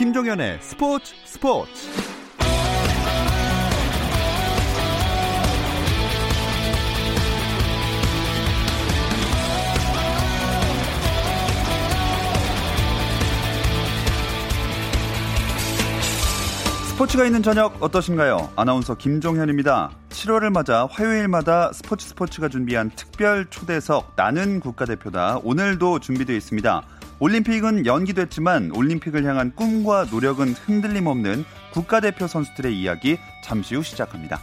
김종현의 스포츠 스포츠 스포츠가 있는 저녁 어떠신가요? 아나운서 김종현입니다. 7월을 맞아 화요일마다 스포츠 스포츠가 준비한 특별 초대석 나는 국가대표다 오늘도 준비되어 있습니다. 올림픽은 연기됐지만 올림픽을 향한 꿈과 노력은 흔들림 없는 국가대표 선수들의 이야기 잠시 후 시작합니다.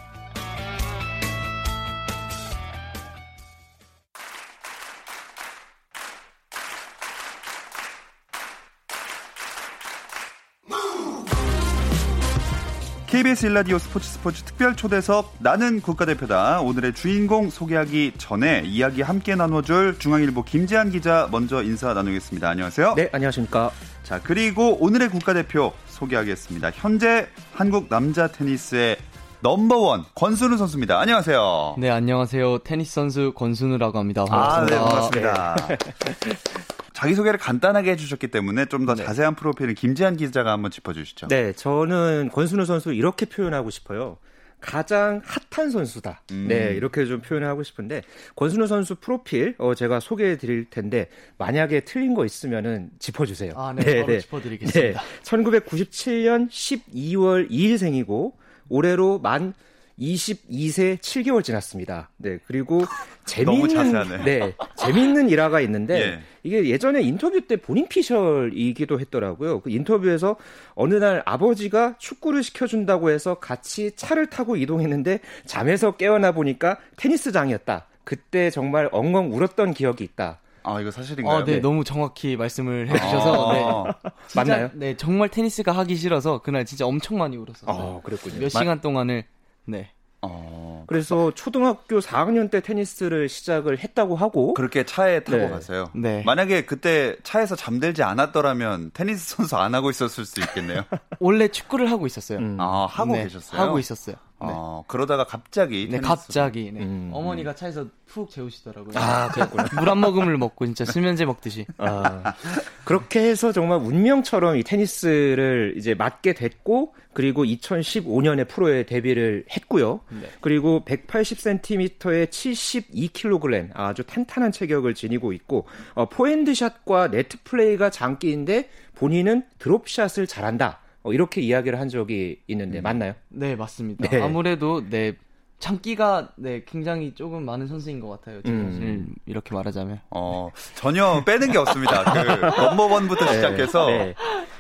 KBS 일라디오 스포츠 스포츠 특별 초대석 나는 국가대표다. 오늘의 주인공 소개하기 전에 이야기 함께 나눠줄 중앙일보 김지한 기자 먼저 인사 나누겠습니다. 안녕하세요. 네, 안녕하십니까. 자, 그리고 오늘의 국가대표 소개하겠습니다. 현재 한국 남자 테니스의 넘버원 권순우 선수입니다. 안녕하세요. 네, 안녕하세요. 테니스 선수 권순우라고 합니다. 반갑습니다. 아, 네, 반갑습니다. 네. 자기소개를 간단하게 해주셨기 때문에 좀더 네. 자세한 프로필은 김지한 기자가 한번 짚어주시죠. 네, 저는 권순우 선수 이렇게 표현하고 싶어요. 가장 핫한 선수다. 음. 네, 이렇게 좀 표현을 하고 싶은데 권순우 선수 프로필 어 제가 소개해 드릴 텐데 만약에 틀린 거 있으면은 짚어 주세요. 아, 네, 네, 네. 짚어 드리겠습니다. 네, 1997년 12월 2일 생이고 올해로 만 22세 7개월 지났습니다. 네, 그리고 재미있는 네, 재미있는 일화가 있는데 예. 이게 예전에 인터뷰 때 본인 피셜이기도 했더라고요. 그 인터뷰에서 어느 날 아버지가 축구를 시켜준다고 해서 같이 차를 타고 이동했는데 잠에서 깨어나 보니까 테니스장이었다. 그때 정말 엉엉 울었던 기억이 있다. 아 이거 사실인가요? 아, 네, 네, 너무 정확히 말씀을 해주셔서 아~ 네. 진짜, 맞나요? 네, 정말 테니스가 하기 싫어서 그날 진짜 엄청 많이 울었어요. 아, 그랬군요. 몇 시간 동안을 네. 어, 그래서 초등학교 4학년 때 테니스를 시작을 했다고 하고 그렇게 차에 타고 네. 갔어요. 네. 만약에 그때 차에서 잠들지 않았더라면 테니스 선수 안 하고 있었을 수 있겠네요. 원래 축구를 하고 있었어요. 음. 아 하고 네. 계셨어요? 하고 있었어요. 네. 어, 그러다가 갑자기 네, 갑자기 네. 음. 어머니가 차에서 푹 재우시더라고요. 아, 그랬구나. 물 한 모금을 먹고 진짜 수면제 먹듯이. 아, 그렇게 해서 정말 운명처럼 이 테니스를 이제 맞게 됐고 그리고 2015년에 프로에 데뷔를 했고요. 네. 그리고 180cm에 72kg 아주 탄탄한 체격을 지니고 있고 어, 포핸드샷과 네트 플레이가 장기인데 본인은 드롭샷을 잘한다. 어, 이렇게 이야기를 한 적이 있는데 음. 맞나요? 네 맞습니다. 네. 아무래도 네 장기가 네 굉장히 조금 많은 선수인 것 같아요. 음. 이렇게 말하자면. 어 전혀 빼는 게 없습니다. 그 넘버원부터 네. 시작해서 네.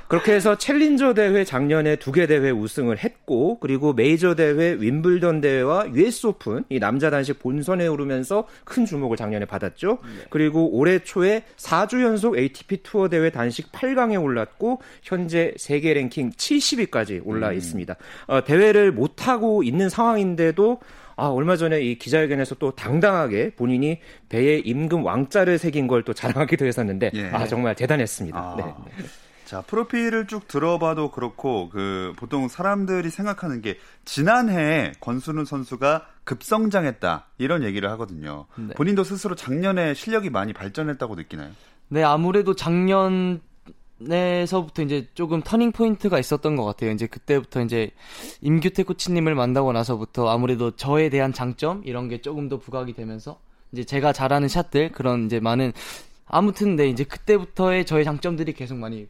그렇게 해서 챌린저 대회 작년에 두 개 대회 우승을 했고 그리고 메이저 대회 윔블던 대회와 US 오픈 이 남자 단식 본선에 오르면서 큰 주목을 작년에 받았죠. 네. 그리고 올해 초에 4주 연속 ATP 투어 대회 단식 8강에 올랐고 현재 세계 랭킹 70위까지 올라 음. 있습니다. 어, 대회를 못 하고 있는 상황인데도 아, 얼마 전에 이 기자회견에서 또 당당하게 본인이 배에 임금 왕자를 새긴 걸 또 자랑하기도 했었는데, 예. 아, 정말 대단했습니다. 아. 네. 자, 프로필을 쭉 들어봐도 그렇고, 그, 보통 사람들이 생각하는 게, 지난해 권순우 선수가 급성장했다, 이런 얘기를 하거든요. 네. 본인도 스스로 작년에 실력이 많이 발전했다고 느끼나요? 네, 아무래도 작년, 에서부터 이제 조금 turning point가 있었던 것 같아요. 이제 그때부터 이제 임규태 코치님을 만나고 나서부터 아무래도 저에 대한 장점 이런 게 조금 더 부각이 되면서 이제 제가 잘하는 샷들 그런 이제 많은 아무튼 네 이제 그때부터의 저의 장점들이 계속 많이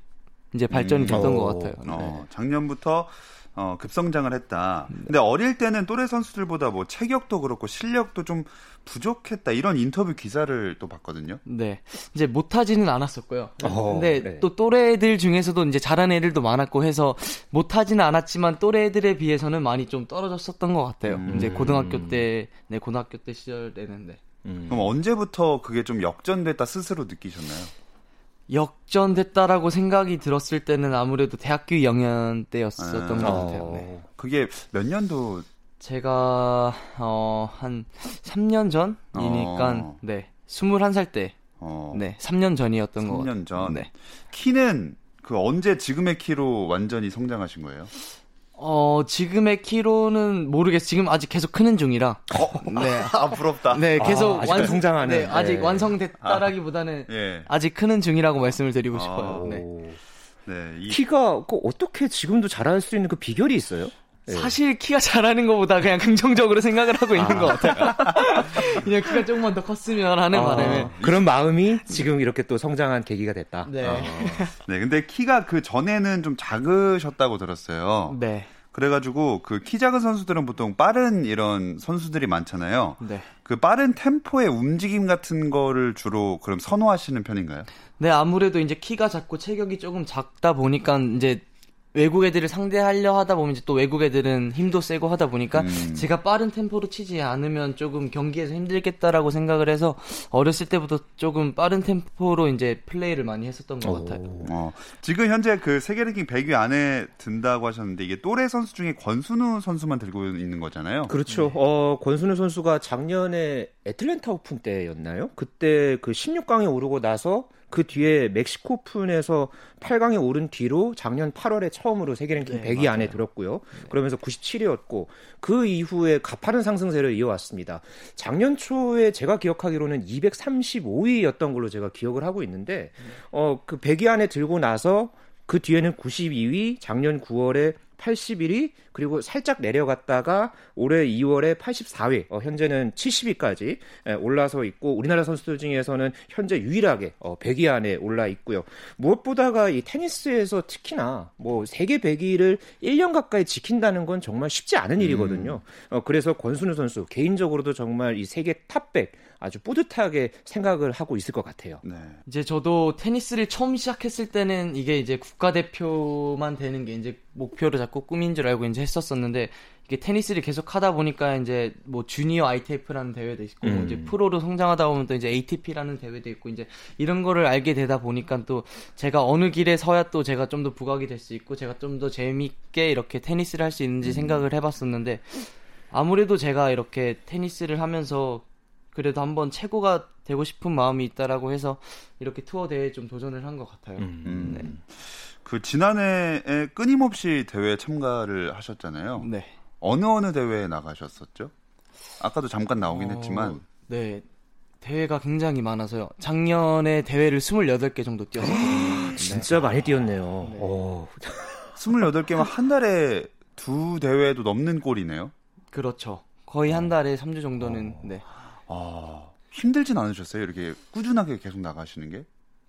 이제 발전이 음. 됐던 음. 것 같아요. 네. 어, 작년부터 어, 급성장을 했다. 네. 근데 어릴 때는 또래 선수들보다 뭐 체격도 그렇고 실력도 좀 부족했다 이런 인터뷰 기사를 또 봤거든요. 네, 이제 못하지는 않았었고요. 어, 근데 네. 또 또래들 중에서도 이제 잘하는 애들도 많았고 해서 못하지는 않았지만 또래들에 비해서는 많이 좀 떨어졌었던 것 같아요. 음. 이제 고등학교 때, 네 고등학교 때 시절에는 네. 음. 그럼 언제부터 그게 좀 역전됐다 스스로 느끼셨나요? 역전됐다라고 생각이 들었을 때는 아무래도 대학교 2학년 때였었던 아, 것 같아요. 네. 그게 몇 년도? 제가 어 한 3년 전이니까 어. 네 21살 때. 어. 네 3년 전이었던 거 같아요. 3년 전. 네. 키는 그 언제 지금의 키로 완전히 성장하신 거예요? 어, 지금의 키로는 모르겠어. 지금 아직 계속 크는 중이라. 어? 네. 아, 부럽다. 네, 계속 아, 완, 성장하는. 네, 아직 네. 완성됐다라기보다는 아, 예. 아직 크는 중이라고 말씀을 드리고 싶어요. 아, 네. 네, 이... 키가 그 어떻게 지금도 잘할 수 있는 그 비결이 있어요? 네. 사실 키가 잘하는 것보다 그냥 긍정적으로 생각을 하고 있는 아. 것 같아요. 그냥 키가 조금만 더 컸으면 하는 아. 바람에 그런 마음이 지금 이렇게 또 성장한 계기가 됐다. 네. 어. 네, 근데 키가 그 전에는 좀 작으셨다고 들었어요. 네. 그래가지고 그 키 작은 선수들은 보통 빠른 이런 선수들이 많잖아요. 네. 그 빠른 템포의 움직임 같은 거를 주로 그럼 선호하시는 편인가요? 네, 아무래도 이제 키가 작고 체격이 조금 작다 보니까 이제 외국 애들을 상대하려 하다 보면 이제 또 외국 애들은 힘도 세고 하다 보니까 음. 제가 빠른 템포로 치지 않으면 조금 경기에서 힘들겠다라고 생각을 해서 어렸을 때부터 조금 빠른 템포로 이제 플레이를 많이 했었던 것 오. 같아요. 어, 지금 현재 그 세계 랭킹 100위 안에 든다고 하셨는데 이게 또래 선수 중에 권순우 선수만 들고 있는 거잖아요. 그렇죠. 네. 어, 권순우 선수가 작년에 애틀랜타 오픈 때였나요? 그때 그 16강에 오르고 나서 그 뒤에 멕시코 오픈에서 8강에 오른 뒤로 작년 8월에 처음으로 세계 랭킹 네, 100위 맞아요. 안에 들었고요. 네. 그러면서 97위였고 그 이후에 가파른 상승세를 이어왔습니다. 작년 초에 제가 기억하기로는 235위였던 걸로 제가 기억을 하고 있는데 어그 100위 안에 들고 나서 그 뒤에는 92위, 작년 9월에 81위 그리고 살짝 내려갔다가 올해 2월에 84위 어, 현재는 70위까지 예, 올라서 있고 우리나라 선수들 중에서는 현재 유일하게 어, 100위 안에 올라 있고요. 무엇보다가 이 테니스에서 특히나 뭐 세계 100위를 1년 가까이 지킨다는 건 정말 쉽지 않은 일이거든요. 음. 어, 그래서 권순우 선수 개인적으로도 정말 이 세계 탑백 아주 뿌듯하게 생각을 하고 있을 것 같아요. 네. 이제 저도 테니스를 처음 시작했을 때는 이게 이제 국가대표만 되는 게 이제 목표를 잡고 꿈인 줄 알고 이제 했었었는데 이게 테니스를 계속 하다 보니까 이제 뭐 주니어 ITF라는 대회도 있고 음. 이제 프로로 성장하다 보면 또 이제 ATP라는 대회도 있고 이제 이런 거를 알게 되다 보니까 또 제가 어느 길에 서야 또 제가 좀 더 부각이 될 수 있고 제가 좀 더 재밌게 이렇게 테니스를 할 수 있는지 음. 생각을 해봤었는데 아무래도 제가 이렇게 테니스를 하면서 그래도 한번 최고가 되고 싶은 마음이 있다라고 해서 이렇게 투어 대회에 좀 도전을 한 것 같아요. 음. 음. 네. 그 지난해에 끊임없이 대회에 참가를 하셨잖아요. 네. 어느 어느 대회에 나가셨었죠? 아까도 잠깐 나오긴 어, 했지만. 네. 대회가 굉장히 많아서요. 작년에 대회를 28개 정도 뛰었어요. 진짜 네. 많이 뛰었네요. 네. 오. 28개면 한 달에 두 대회도 넘는 꼴이네요. 그렇죠. 거의 한 달에 3주 정도는 어. 네. 아, 힘들진 않으셨어요? 이렇게 꾸준하게 계속 나가시는 게?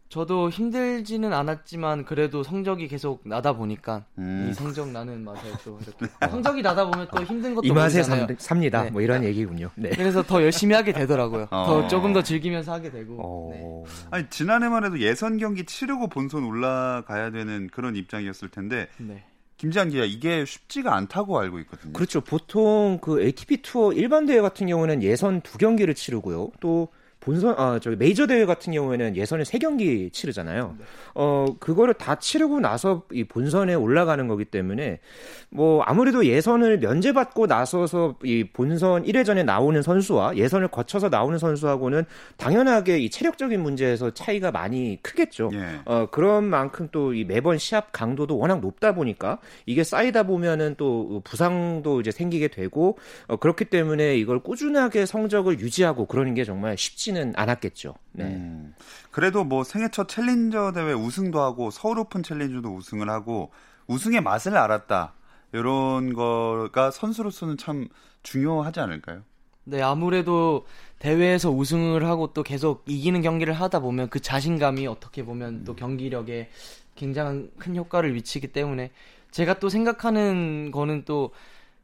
저도 힘들지는 않았지만 그래도 성적이 계속 나다 보니까 음. 이 성적 나는 맛에 또 네. 성적이 나다 보면 또 힘든 것도 이 맛에 삽니다. 네. 뭐 이런 얘기군요. 네. 그래서 더 열심히 하게 되더라고요. 어. 더 조금 더 즐기면서 하게 되고. 어. 네. 아니 지난해만 해도 예선 경기 치르고 본선 올라가야 되는 그런 입장이었을 텐데 네. 김지한 기자 이게 쉽지가 않다고 알고 있거든요. 그렇죠. 보통 그 ATP 투어 일반 대회 같은 경우는 예선 두 경기를 치르고요. 또 본선 아 저기 메이저 대회 같은 경우에는 예선을 세 경기 치르잖아요. 네. 어 그거를 다 치르고 나서 이 본선에 올라가는 거기 때문에 뭐 아무래도 예선을 면제받고 나서서 이 본선 1회전에 나오는 선수와 예선을 거쳐서 나오는 선수하고는 당연하게 이 체력적인 문제에서 차이가 많이 크겠죠. 예. 어 그런 만큼 또 이 매번 시합 강도도 워낙 높다 보니까 이게 쌓이다 보면은 또 부상도 이제 생기게 되고 어 그렇기 때문에 이걸 꾸준하게 성적을 유지하고 그러는 게 정말 쉽지는 쉽지는 않았겠죠. 네. 음, 그래도 뭐 생애 첫 챌린저 대회 우승도 하고 서울 오픈 챌린저도 우승을 하고 우승의 맛을 알았다. 이런 거가 선수로서는 참 중요하지 않을까요? 네, 아무래도 대회에서 우승을 하고 또 계속 이기는 경기를 하다 보면 그 자신감이 어떻게 보면 또 음. 경기력에 굉장한 큰 효과를 미치기 때문에 제가 또 생각하는 거는 또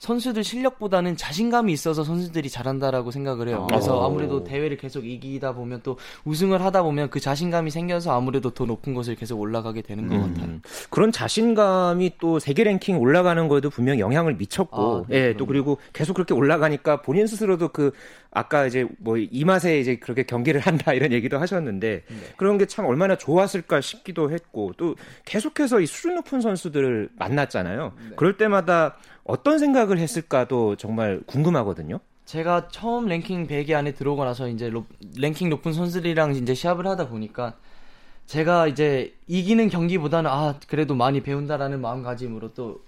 선수들 실력보다는 자신감이 있어서 선수들이 잘한다라고 생각을 해요. 그래서 어. 아무래도 대회를 계속 이기다 보면 또 우승을 하다 보면 그 자신감이 생겨서 아무래도 더 높은 곳을 계속 올라가게 되는 것 음. 같아요. 그런 자신감이 또 세계 랭킹 올라가는 거에도 분명 영향을 미쳤고, 아, 네, 예, 또 그리고 계속 그렇게 올라가니까 본인 스스로도 그 아까 이제 뭐 이 맛에 이제 그렇게 경기를 한다 이런 얘기도 하셨는데 네. 그런 게 참 얼마나 좋았을까 싶기도 했고 또 계속해서 이 수준 높은 선수들을 만났잖아요. 네. 그럴 때마다 어떤 생각을 했을까도 정말 궁금하거든요. 제가 처음 랭킹 100위 안에 들어오고 나서 이제 로, 랭킹 높은 선수들이랑 이제 시합을 하다 보니까 제가 이제 이기는 경기보다는 아 그래도 많이 배운다라는 마음가짐으로 또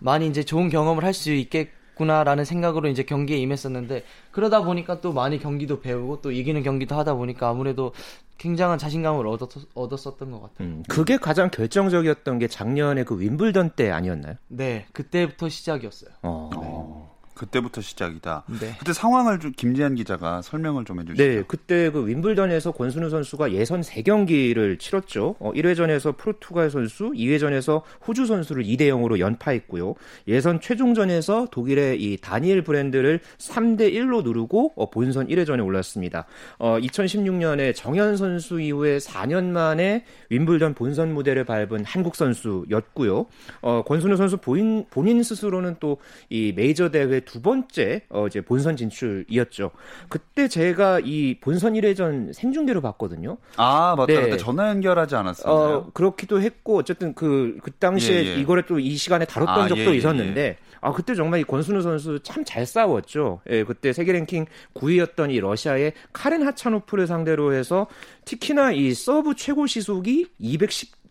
많이 이제 좋은 경험을 할 수 있게 됐구나라는 생각으로 이제 경기에 임했었는데 그러다 보니까 또 많이 경기도 배우고 또 이기는 경기도 하다 보니까 아무래도 굉장한 자신감을 얻었, 얻었었던 것 같아요. 음, 그게 가장 결정적이었던 게 작년에 그 윈블던 때 아니었나요? 네, 그때부터 시작이었어요. 어. 네. 그때부터 시작이다. 네. 그때 상황을 좀 김지한 기자가 설명을 좀 해주시죠. 네, 그때 그 윈블던에서 권순우 선수가 예선 3경기를 치렀죠. 어, 1회전에서 포르투갈 선수, 2회전에서 호주 선수를 2대 0으로 연파했고요. 예선 최종전에서 독일의 이 다니엘 브랜드를 3대 1로 누르고 어, 본선 1회전에 올랐습니다. 어, 2016년에 정현 선수 이후에 4년 만에 윈블던 본선 무대를 밟은 한국 선수였고요. 어, 권순우 선수 본인, 본인 스스로는 또 이 메이저 대회 두 번째 어 이제 본선 진출이었죠. 그때 제가 이 본선 1회전 생중계로 봤거든요. 아 맞다. 네. 그때 전화 연결하지 않았어요. 어, 그렇기도 했고 어쨌든 그그 그 당시에 예, 예. 이거를 또 이 시간에 다뤘던 아, 적도 예, 예 있었는데 예. 아 그때 정말 이 권순우 선수 참 잘 싸웠죠. 예, 그때 세계 랭킹 9위였던 이 러시아의 카렌 하차노프를 상대로 해서 특히나 이 서브 최고 시속이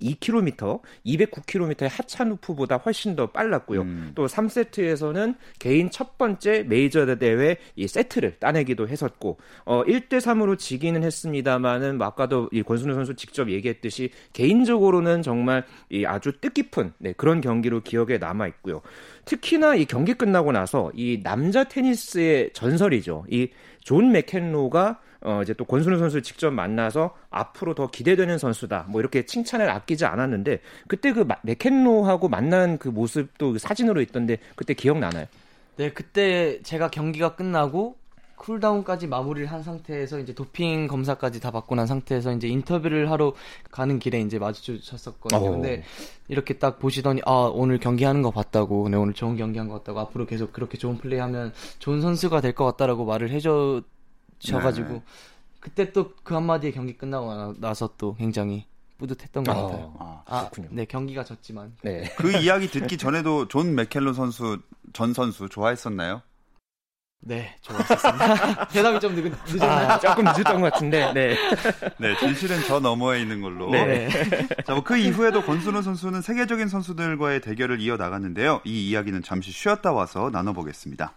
212km, 209km의 하차노프보다 훨씬 더 빨랐고요. 음. 또 3세트에서는 개인 첫 번째 메이저 대회 이 세트를 따내기도 했었고, 어, 1대 3으로 지기는 했습니다만은 뭐 아까도 이 권순우 선수 직접 얘기했듯이 개인적으로는 정말 이 아주 뜻깊은 네, 그런 경기로 기억에 남아 있고요. 특히나 이 경기 끝나고 나서 이 남자 테니스의 전설이죠. 이 존 맥켄로가 어, 이제 또 권순우 선수를 직접 만나서 앞으로 더 기대되는 선수다. 뭐 이렇게 칭찬을 아끼지 않았는데 그때 그 맥켄로하고 만난 그 모습도 그 사진으로 있던데 그때 기억나나요? 네, 그때 제가 경기가 끝나고 cool down까지 마무리를 한 상태에서 이제 도핑 검사까지 다 받고 난 상태에서 이제 인터뷰를 하러 가는 길에 이제 마주쳤었거든요. 오. 어. 근데 이렇게 딱 보시더니 아 오늘 경기하는 거 봤다고, 네 오늘 좋은 경기한 것 같다고 앞으로 계속 그렇게 좋은 플레이하면 좋은 선수가 될 것 같다라고 말을 해줘 져가지고 네. 그때 또 그 한마디에 경기 끝나고 나서 또 굉장히 뿌듯했던 것 아, 같아요. 아, 아, 그렇군요. 네, 경기가 졌지만. 네. 그 이야기 듣기 전에도 존 맥켄로 선수, 전 선수 좋아했었나요? 네, 좋았습니다. 대답이 좀 늦, 늦었나요? 아, 조금 늦었던 것 같은데, 네. 네, 진실은 저 너머에 있는 걸로. 네. 자, 뭐 그 이후에도 권순우 선수는 세계적인 선수들과의 대결을 이어나갔는데요. 이 이야기는 잠시 쉬었다 와서 나눠보겠습니다.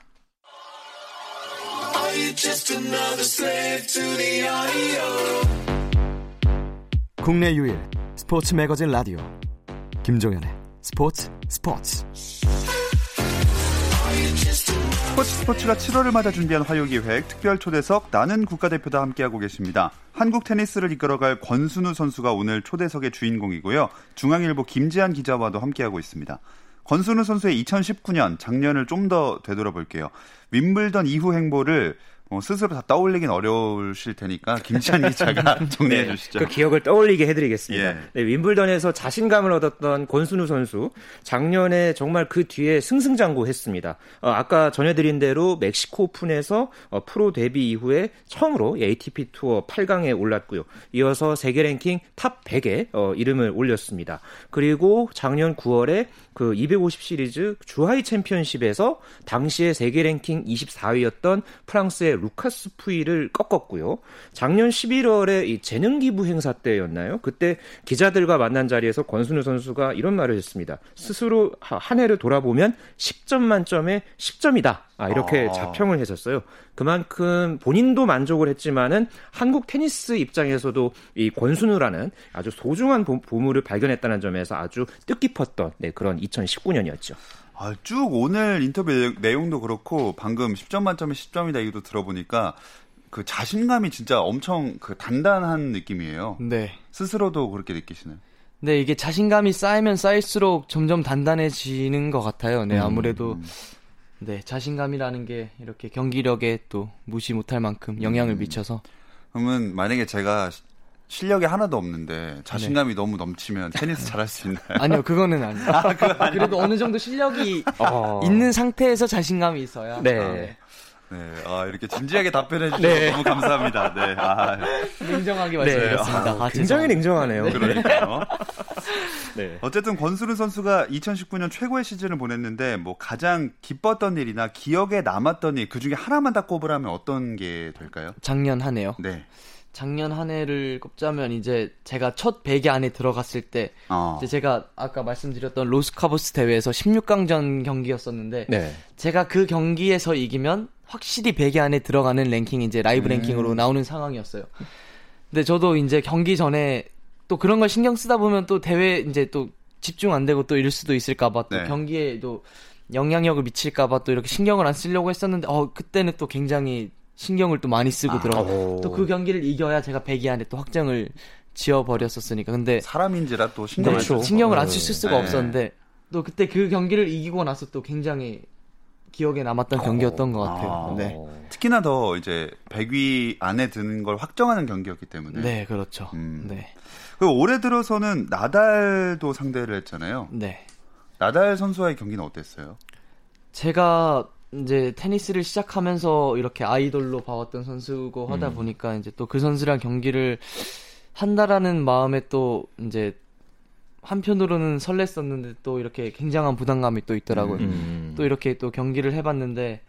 국내 유일 스포츠 매거진 라디오 김종현의 스포츠 스포츠 스포츠 스포츠가 7월을 맞아 준비한 화요 기획 특별 초대석 나는 국가대표다 함께하고 계십니다. 한국 테니스를 이끌어갈 권순우 선수가 오늘 초대석의 주인공이고요. 중앙일보 김지한 기자와도 함께하고 있습니다. 권순우 선수의 2019년 작년을 좀 더 되돌아볼게요. 윈블던 이후 행보를 어, 스스로 다 떠올리긴 어려우실 테니까 김찬 기자가 정리해 네, 주시죠. 그 기억을 떠올리게 해드리겠습니다. 예. 네, 윈블던에서 자신감을 얻었던 권순우 선수 작년에 정말 그 뒤에 승승장구했습니다. 어, 아까 전해드린 대로 멕시코 오픈에서 어, 프로 데뷔 이후에 처음으로 ATP 투어 8강에 올랐고요. 이어서 세계 랭킹 top 100에 어, 이름을 올렸습니다. 그리고 작년 9월에 그 250 시리즈 주하이 챔피언십에서 당시에 세계 랭킹 24위였던 프랑스의 루카스 푸이를 꺾었고요. 작년 11월에 이 재능 기부 행사 때였나요? 그때 기자들과 만난 자리에서 권순우 선수가 이런 말을 했습니다. 스스로 한 해를 돌아보면 10점 만점에 10점이다. 아, 이렇게 아. 자평을 했었어요. 그만큼 본인도 만족을 했지만은 한국 테니스 입장에서도 이 권순우라는 아주 소중한 보, 물을 발견했다는 점에서 아주 뜻깊었던 네, 그런 2019년이었죠. 아, 쭉 오늘 인터뷰 내용도 그렇고 방금 10점 만점에 10점이다 얘기도 들어보니까 그 자신감이 진짜 엄청 그 단단한 느낌이에요. 네. 스스로도 그렇게 느끼시나요? 네, 이게 자신감이 쌓이면 쌓일수록 점점 단단해지는 것 같아요. 네, 음, 아무래도 음. 네, 자신감이라는 게 이렇게 경기력에 또 무시 못할 만큼 영향을 음. 미쳐서. 그러면 만약에 제가 실력이 하나도 없는데 자신감이 네. 너무 넘치면 테니스 잘할 수 있나요? 아니요, 그거는 아니에요. 아, 그래도 어느 정도 실력이 어... 있는 상태에서 자신감이 있어야. 네. 아, 네. 네, 아, 이렇게 진지하게 답변해 주셔서 네. 너무 감사합니다. 네, 아, 냉정하게 말씀드렸습니다. 네. 아, 아, 굉장히 냉정하네요. 그러니까요. 네. 어쨌든 권수르 선수가 2019년 최고의 시즌을 보냈는데 뭐 가장 기뻤던 일이나 기억에 남았던 일 그 중에 하나만 다 꼽으라면 어떤 게 될까요? 작년 한 해요. 네. 작년 한 해를 꼽자면 이제 제가 첫 100위 안에 들어갔을 때 어. 이제 제가 아까 말씀드렸던 로스카보스 대회에서 16강전 경기였었는데 네. 제가 그 경기에서 이기면 확실히 100위 안에 들어가는 랭킹이 이제 라이브 음. 랭킹으로 나오는 상황이었어요. 근데 저도 이제 경기 전에 또 그런 걸 신경 쓰다 보면 또 대회 이제 또 집중 안 되고 또 이럴 수도 있을까봐 또 네. 경기에도 영향력을 미칠까봐 또 이렇게 신경을 안 쓰려고 했었는데 어 그때는 또 굉장히 신경을 또 많이 쓰고 아, 들어가 오. 또그 경기를 이겨야 제가 100위 안에 또 확정을 지어 버렸었으니까 근데 사람인지라 또 신경. 안 쓰- 신경을 안 네. 쓸 수가 네. 없었는데 또 그때 그 경기를 이기고 나서 또 굉장히 기억에 남았던 경기였던 것 같아요. 아. 네. 어. 특히나 더 이제 100위 안에 드는 걸 확정하는 경기였기 때문에. 네, 그렇죠. 음. 네. 그리고 올해 들어서는 나달도 상대를 했잖아요. 네. 나달 선수와의 경기는 어땠어요? 제가 이제 테니스를 시작하면서 이렇게 아이돌로 봐왔던 선수고 하다 음. 보니까 이제 또 그 선수랑 경기를 한다라는 마음에 또 이제 한편으로는 설렜었는데 또 이렇게 굉장한 부담감이 또 있더라고요. 음. 또 이렇게 또 경기를 해봤는데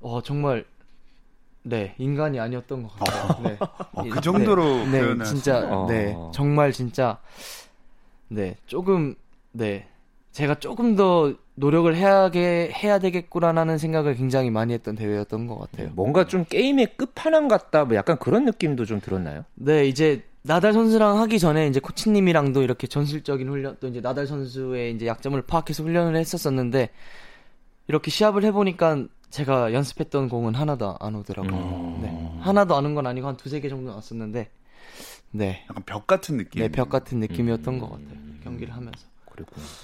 어 정말 네 인간이 아니었던 것 같아요. 네. 어, 그 정도로 네, 네 진짜? 네 어. 정말 진짜 네 조금 네 제가 조금 더 노력을 해야게 해야 되겠구나라는 생각을 굉장히 많이 했던 대회였던 것 같아요. 뭔가 좀 게임의 끝판왕 같다, 뭐 약간 그런 느낌도 좀 들었나요? 네, 이제 나달 선수랑 하기 전에 이제 코치님이랑도 이렇게 전술적인 훈련 또 이제 나달 선수의 이제 약점을 파악해서 훈련을 했었었는데 이렇게 시합을 해보니까 제가 연습했던 공은 하나도 안 오더라고요. 음. 네, 하나도 안 온 건 아니고 한 두세 개 정도 왔었는데 네, 약간 벽 같은 느낌. 네, 벽 같은 느낌이었던 음. 것 같아요. 경기를 하면서.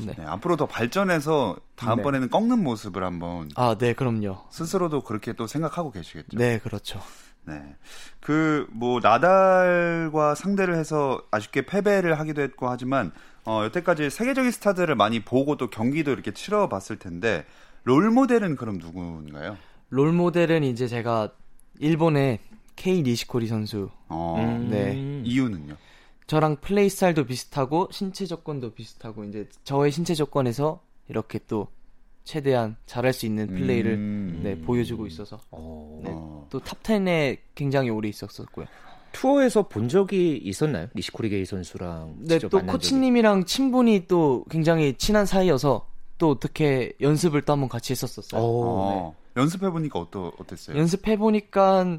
네. 네, 앞으로 더 발전해서 다음번에는 꺾는 모습을 한번 아, 네, 그럼요. 스스로도 그렇게 또 생각하고 계시겠죠. 네, 그렇죠. 네. 그, 뭐, 나달과 상대를 해서 아쉽게 패배를 하기도 했고 하지만, 어, 여태까지 세계적인 스타들을 많이 보고 또 경기도 이렇게 치러봤을 텐데, 롤 모델은 그럼 누군가요? 롤 모델은 이제 제가 일본의 케이 니시코리 선수. 어, 음. 네. 이유는요? 저랑 플레이 스타일도 비슷하고 신체 조건도 비슷하고 이제 저의 신체 조건에서 이렇게 또 최대한 잘할 수 있는 플레이를 음. 네, 보여주고 있어서 어. 네. 어. 또탑 10에 굉장히 오래 있었었고요. 투어에서 본 적이 있었나요? 니시코리 게이 선수랑 네, 직접 또? 코치님이랑 친분이 또 굉장히 친한 사이여서 또 어떻게 연습을 또 한번 같이 했었었어요. 어, 어, 연습해 보니까 어떠, 어땠어요? 연습해 보니까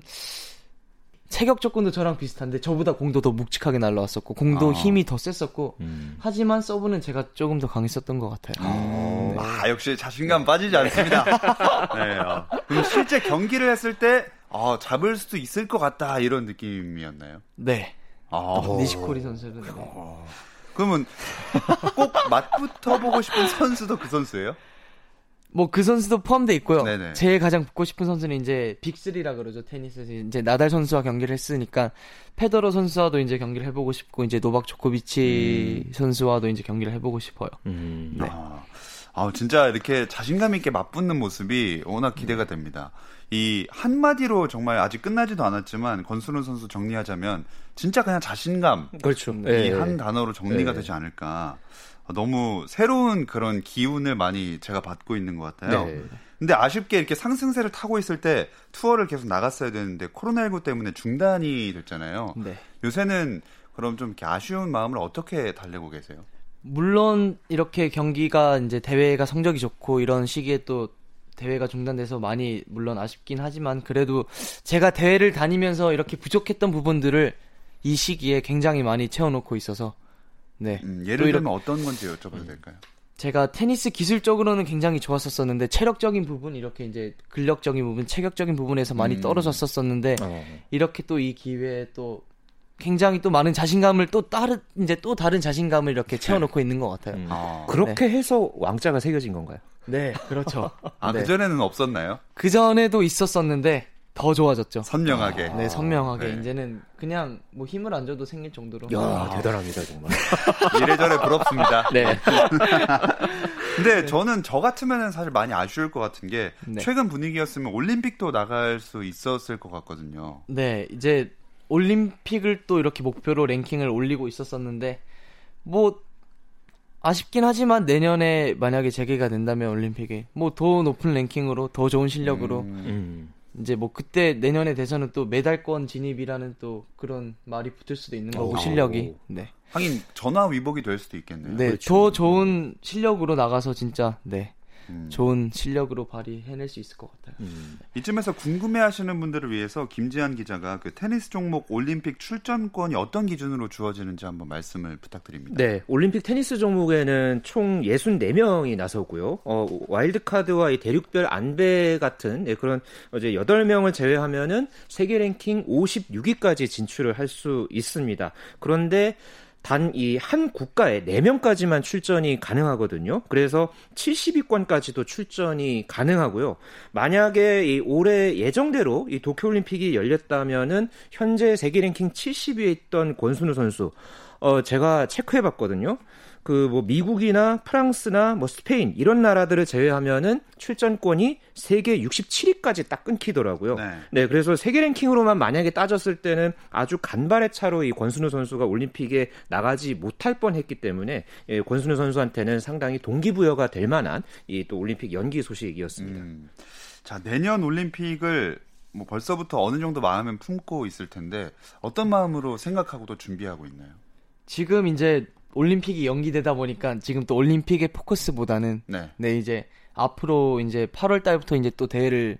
체격 조건도 저랑 비슷한데 저보다 공도 더 묵직하게 날라왔었고 공도 아. 힘이 더 셌었고 음. 하지만 서브는 제가 조금 더 강했었던 것 같아요. 음, 아, 역시 자신감 빠지지 않습니다. 네. 어. 그럼 실제 경기를 했을 때, 아, 잡을 수도 있을 것 같다, 이런 느낌이었나요? 네. 아, 니시코리 선수는 네. 그러면 꼭 맞붙어 보고 싶은 선수도 그 선수예요? 뭐 그 선수도 포함돼 있고요. 네네. 제일 가장 붙고 싶은 선수는 이제 빅3라 그러죠. 테니스에서 이제 나달 선수와 경기를 했으니까 페더러 선수와도 이제 경기를 해보고 싶고 이제 노박 조코비치 선수와도 이제 경기를 해보고 싶어요. 음. 아, 아, 진짜 이렇게 자신감 있게 맞붙는 모습이 워낙 기대가 됩니다. 이 한마디로 정말 아직 끝나지도 않았지만 권순우 선수 정리하자면 진짜 그냥 자신감 그렇죠. 이한 단어로 정리가 네. 되지 않을까. 어, 너무 새로운 그런 기운을 많이 제가 받고 있는 것 같아요. 네. 근데 아쉽게 이렇게 상승세를 타고 있을 때 투어를 계속 나갔어야 되는데 코로나19 때문에 중단이 됐잖아요. 네. 요새는 그럼 좀 이렇게 아쉬운 마음을 어떻게 달래고 계세요? 물론 이렇게 경기가 이제 대회가 성적이 좋고 이런 시기에 또 대회가 중단돼서 많이 물론 아쉽긴 하지만 그래도 제가 대회를 다니면서 이렇게 부족했던 부분들을 이 시기에 굉장히 많이 채워놓고 있어서 네 음, 또 예를 이렇게- 들면 어떤 건지 여쭤봐도 될까요? 제가 테니스 기술적으로는 굉장히 좋았었었는데 체력적인 부분 이렇게 이제 근력적인 부분 체격적인 부분에서 많이 음. 떨어졌었었는데 어. 이렇게 또 이 기회에 또 굉장히 또 많은 자신감을 또 다른 이제 또 다른 자신감을 이렇게 채워놓고 있는 것 같아요. 음. 아, 그렇게 해서 왕자가 새겨진 건가요? 네, 그렇죠. 아 네. 그전에는 없었나요? 그 전에도 있었었는데 더 좋아졌죠. 선명하게. 네, 선명하게 네. 이제는 그냥 뭐 힘을 안 줘도 생길 정도로. 야 대단합니다 정말. 이래저래 부럽습니다. 네. 근데 저는 저 같으면은 사실 많이 아쉬울 것 같은 게 네. 최근 분위기였으면 올림픽도 나갈 수 있었을 것 같거든요. 네, 이제 올림픽을 또 이렇게 목표로 랭킹을 올리고 있었었는데 뭐 아쉽긴 하지만 내년에 만약에 재개가 된다면 올림픽에 뭐 더 높은 랭킹으로 더 좋은 실력으로 음, 음. 이제 뭐 그때 내년에 돼서는 또 메달권 진입이라는 또 그런 말이 붙을 수도 있는 거고 오. 실력이 네. 하긴 전화 위복이 될 수도 있겠네요. 네, 더 좋은 실력으로 나가서 진짜 네. 음. 좋은 실력으로 발휘해낼 수 있을 것 같아요. 음. 이쯤에서 궁금해하시는 분들을 위해서 김지한 기자가 그 테니스 종목 올림픽 출전권이 어떤 기준으로 주어지는지 한번 말씀을 부탁드립니다. 네, 올림픽 테니스 종목에는 총 64명이 나서고요. 어, 와일드카드와 이 대륙별 안배 같은 네, 그런 이제 8명을 제외하면은 세계 랭킹 56위까지 진출을 할 수 있습니다. 그런데 단 이 한 국가에 4명까지만 출전이 가능하거든요. 그래서 70위권까지도 출전이 가능하고요. 만약에 이 올해 예정대로 이 도쿄올림픽이 열렸다면은 현재 세계 랭킹 70위에 있던 권순우 선수 어 제가 체크해 봤거든요. 그 뭐 미국이나 프랑스나 뭐 스페인 이런 나라들을 제외하면은 출전권이 세계 67위까지 딱 끊기더라고요. 네. 네, 그래서 세계 랭킹으로만 만약에 따졌을 때는 아주 간발의 차로 이 권순우 선수가 올림픽에 나가지 못할 뻔했기 때문에 예, 권순우 선수한테는 상당히 동기부여가 될 만한 이 또 올림픽 연기 소식이었습니다. 음. 자, 내년 올림픽을 뭐 벌써부터 어느 정도 마음은 품고 있을 텐데 어떤 마음으로 생각하고 또 준비하고 있나요? 지금 이제 올림픽이 연기되다 보니까 지금 또 올림픽의 포커스보다는 네. 네 이제 앞으로 이제 8월 달부터 이제 또 대회를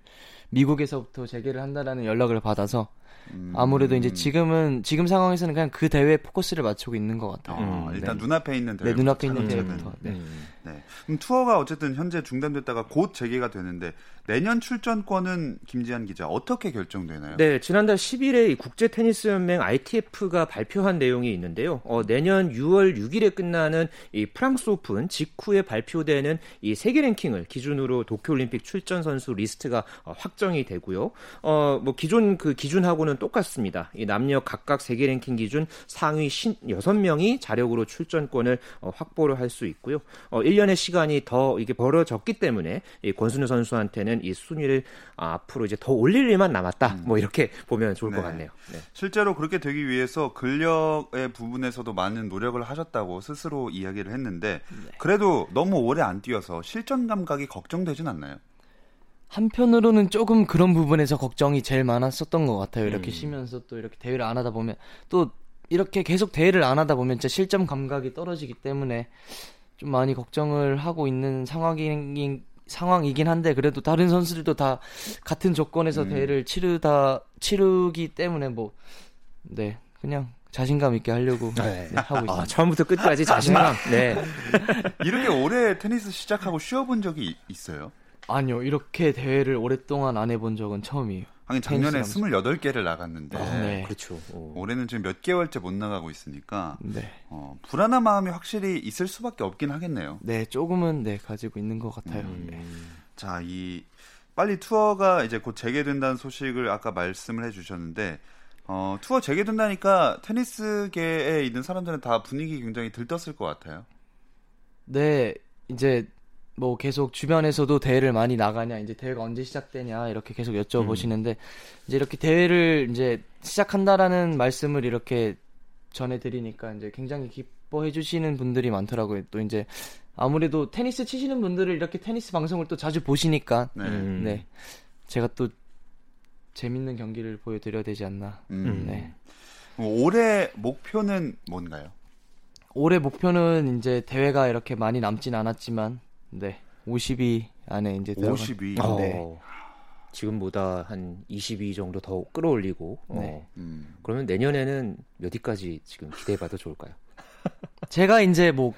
미국에서부터 재개를 한다라는 연락을 받아서 음. 아무래도 이제 지금은 지금 상황에서는 그냥 그 대회에 포커스를 맞추고 있는 것 같아요. 어, 음, 일단 네. 눈앞에 있는 대회 네, 눈앞에 있는. 대회부터. 네. 음. 네. 그럼 투어가 어쨌든 현재 중단됐다가 곧 재개가 되는데 내년 출전권은 김지한 기자 어떻게 결정되나요? 네, 지난달 10일에 이 국제 테니스 연맹 ITF가 발표한 내용이 있는데요. 어, 내년 6월 6일에 끝나는 이 프랑스 오픈 직후에 발표되는 이 세계 랭킹을 기준으로 도쿄 올림픽 출전 선수 리스트가 어, 확정이 되고요. 어, 뭐 기존 그 기준하고는 똑같습니다. 이 남녀 각각 세계 랭킹 기준 상위 6명이 자력으로 출전권을 어, 확보를 할 수 있고요. 어, 1년의 시간이 더 이게 벌어졌기 때문에 이 권순우 선수한테는 이 순위를 아, 앞으로 이제 더 올릴 일만 남았다. 뭐 이렇게 보면 좋을 것 네. 같네요. 네. 실제로 그렇게 되기 위해서 근력의 부분에서도 많은 노력을 하셨다고 스스로 이야기를 했는데 네. 그래도 너무 오래 안 뛰어서 실전 감각이 걱정되진 않나요? 한편으로는 조금 그런 부분에서 걱정이 제일 많았었던 것 같아요. 이렇게 음. 쉬면서 또 이렇게 대회를 안 하다 보면 또 이렇게 계속 대회를 안 하다 보면 진짜 실점 감각이 떨어지기 때문에 좀 많이 걱정을 하고 있는 상황이긴 상황이긴 한데 그래도 다른 선수들도 다 같은 조건에서 음. 대회를 치르다 치르기 때문에 뭐 네 그냥 자신감 있게 하려고 네. 네, 하고 있습니다. 아, 처음부터 끝까지 자신감. 네. 이렇게 오래 테니스 시작하고 쉬어본 적이 이- 있어요? 아니요 이렇게 대회를 오랫동안 안 해본 적은 처음이에요. 하긴 작년에 테니스 28개를 나갔는데 네. 그렇죠. 어. 올해는 지금 몇 개월째 못 나가고 있으니까 네. 어, 불안한 마음이 확실히 있을 수밖에 없긴 하겠네요. 네, 조금은 네 가지고 있는 것 같아요. 음. 네. 자, 이 빨리 투어가 이제 곧 재개된다는 소식을 아까 말씀을 해주셨는데 어, 투어 재개된다니까 테니스계에 있는 사람들은 다 분위기 굉장히 들떴을 것 같아요. 네, 이제 뭐 계속 주변에서도 대회를 많이 나가냐, 이제 대회가 언제 시작되냐 이렇게 계속 여쭤보시는데 이제 이렇게 대회를 이제 시작한다라는 말씀을 이렇게 전해드리니까 이제 굉장히 기뻐해 주시는 분들이 많더라고요. 또 이제 아무래도 테니스 치시는 분들을 이렇게 테니스 방송을 또 자주 보시니까 네. 음. 네, 제가 또 재밌는 경기를 보여드려야 되지 않나. 음. 네. 뭐 올해 목표는 뭔가요? 올해 목표는 이제 대회가 이렇게 많이 남진 않았지만 네 50위 안에 이제 들어가 50위. 어, 네. 지금보다 한 22 정도 더 끌어올리고. 어, 네. 음. 그러면 내년에는 몇 위까지 지금 기대해봐도 좋을까요? 제가 이제 뭐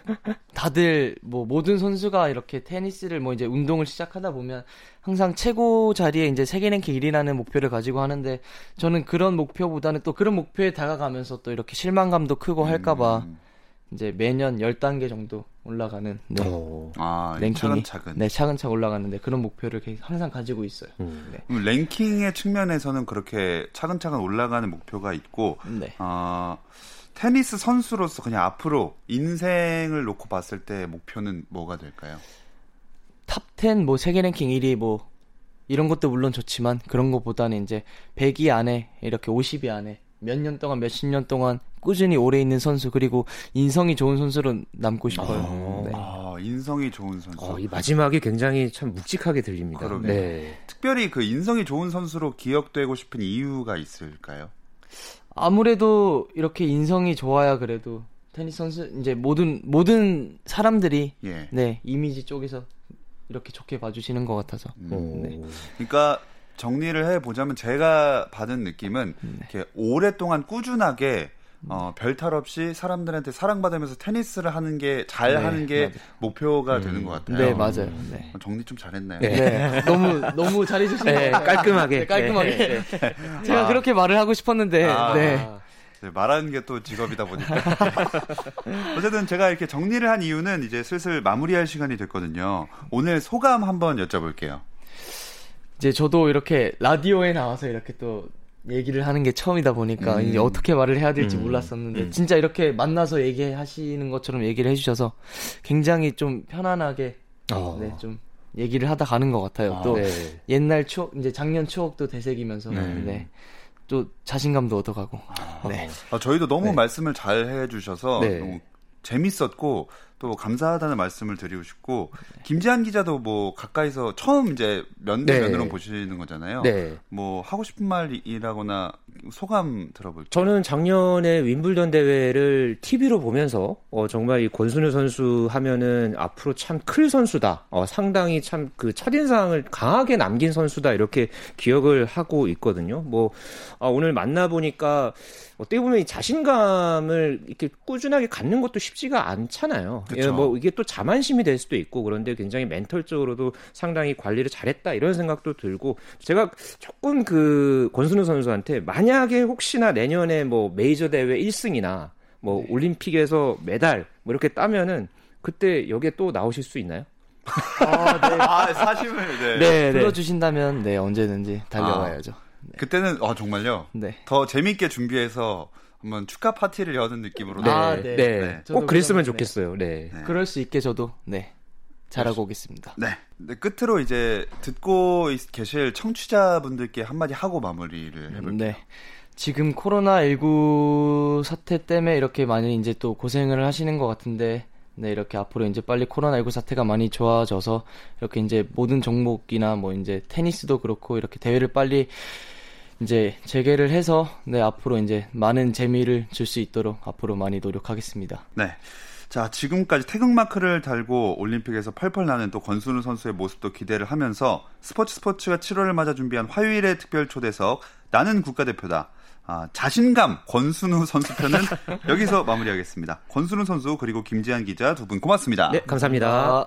다들 뭐 모든 선수가 이렇게 테니스를 뭐 이제 운동을 시작하다 보면 항상 최고 자리에 이제 세계 랭킹 1위라는 목표를 가지고 하는데 저는 그런 목표보다는 또 그런 목표에 다가가면서 또 이렇게 실망감도 크고 할까봐 음. 이제 매년 10단계 정도 올라가는 네. 어. 아, 랭킹이 차근차근. 네 차근차근 올라가는데 그런 목표를 계속 항상 가지고 있어요. 음. 네. 그럼 랭킹의 측면에서는 그렇게 차근차근 올라가는 목표가 있고 네. 어, 테니스 선수로서 그냥 앞으로 인생을 놓고 봤을 때 목표는 뭐가 될까요? top 10 뭐 세계 랭킹 1위 뭐 이런 것도 물론 좋지만 그런 것보다는 이제 100위 안에 이렇게 50위 안에 몇 년 동안 몇 십 년 동안 꾸준히 오래 있는 선수 그리고 인성이 좋은 선수로 남고 싶어요. 아. 네. 아, 어, 인성이 좋은 선수. 어, 이 마지막이 굉장히 참 묵직하게 들립니다. 그러게요. 네. 특별히 그 인성이 좋은 선수로 기억되고 싶은 이유가 있을까요? 아무래도 이렇게 인성이 좋아야 그래도 테니스 선수 이제 모든 모든 사람들이 예. 네 이미지 쪽에서 이렇게 좋게 봐주시는 것 같아서 음. 오. 네. 그러니까 정리를 해 보자면 제가 받은 느낌은 이렇게 오랫동안 꾸준하게 어, 별탈 없이 사람들한테 사랑받으면서 테니스를 하는 게 잘 네, 하는 게 맞아요. 목표가 되는 것 같아요. 네 맞아요 네. 어, 정리 좀 잘했네요. 네. 네 너무 너무 잘해주신 것 네, 같아요 깔끔하게. 네, 깔끔하게 네. 제가 아. 그렇게 말을 하고 싶었는데 아. 네. 네, 말하는 게 또 직업이다 보니까. 어쨌든 제가 이렇게 정리를 한 이유는 이제 슬슬 마무리할 시간이 됐거든요. 오늘 소감 한번 여쭤볼게요. 이제 저도 이렇게 라디오에 나와서 이렇게 또 얘기를 하는 게 처음이다 보니까 음. 이제 어떻게 말을 해야 될지 음. 몰랐었는데 음. 진짜 이렇게 만나서 얘기하시는 것처럼 얘기를 해주셔서 굉장히 좀 편안하게 어. 네, 좀 얘기를 하다 가는 것 같아요. 아, 또 네. 옛날 추억, 이제 작년 추억도 되새기면서 네. 네. 또 자신감도 얻어가고. 네. 아, 저희도 너무 네. 말씀을 잘 해주셔서 네. 너무 재밌었고 또 감사하다는 말씀을 드리고 싶고 김지한 기자도 뭐 가까이서 처음 이제 면대면으로 네. 보시는 거잖아요. 네. 뭐 하고 싶은 말이라거나 소감 들어볼게요. 저는 작년에 윈블던 대회를 TV로 보면서 어, 정말 이 권순우 선수 하면은 앞으로 참 클 선수다. 어, 상당히 참그 첫인상을 강하게 남긴 선수다. 이렇게 기억을 하고 있거든요. 뭐 아, 오늘 만나 보니까 어떻게 보면 이 자신감을 이렇게 꾸준하게 갖는 것도 쉽지가 않잖아요. 그쵸. 예, 뭐 이게 또 자만심이 될 수도 있고 그런데 굉장히 멘털적으로도 상당히 관리를 잘했다 이런 생각도 들고 제가 조금 그 권순우 선수한테 만약에 혹시나 내년에 뭐 메이저 대회 1승이나 뭐 올림픽에서 메달 뭐 이렇게 따면은 그때 여기에 또 나오실 수 있나요? 아, 사심을 네. 네, 불러주신다면, 네, 언제든지 달려가야죠. 그때는 어 정말요. 네. 더 재밌게 준비해서 한번 축하 파티를 여는 느낌으로 네, 아, 네. 네. 네. 저도 꼭 그랬으면 네. 좋겠어요. 네. 네. 그럴 수 있게 저도, 네. 잘하고 오겠습니다. 네. 네, 끝으로 이제 듣고 있- 계실 청취자분들께 한마디 하고 마무리를 해볼게요. 네. 지금 코로나19 사태 때문에 이렇게 많이 이제 또 고생을 하시는 것 같은데, 네, 이렇게 앞으로 이제 빨리 코로나19 사태가 많이 좋아져서, 이렇게 이제 모든 종목이나 뭐 이제 테니스도 그렇고, 이렇게 대회를 빨리 이제 재개를 해서, 네, 앞으로 이제 많은 재미를 줄 수 있도록 앞으로 많이 노력하겠습니다. 네. 자, 지금까지 태극마크를 달고 올림픽에서 펄펄 나는 또 권순우 선수의 모습도 기대를 하면서 스포츠 스포츠가 7월을 맞아 준비한 화요일의 특별 초대석 나는 국가대표다. 아, 자신감 권순우 선수 편은 여기서 마무리하겠습니다. 권순우 선수 그리고 김지한 기자 두 분 고맙습니다. 네, 감사합니다. 아,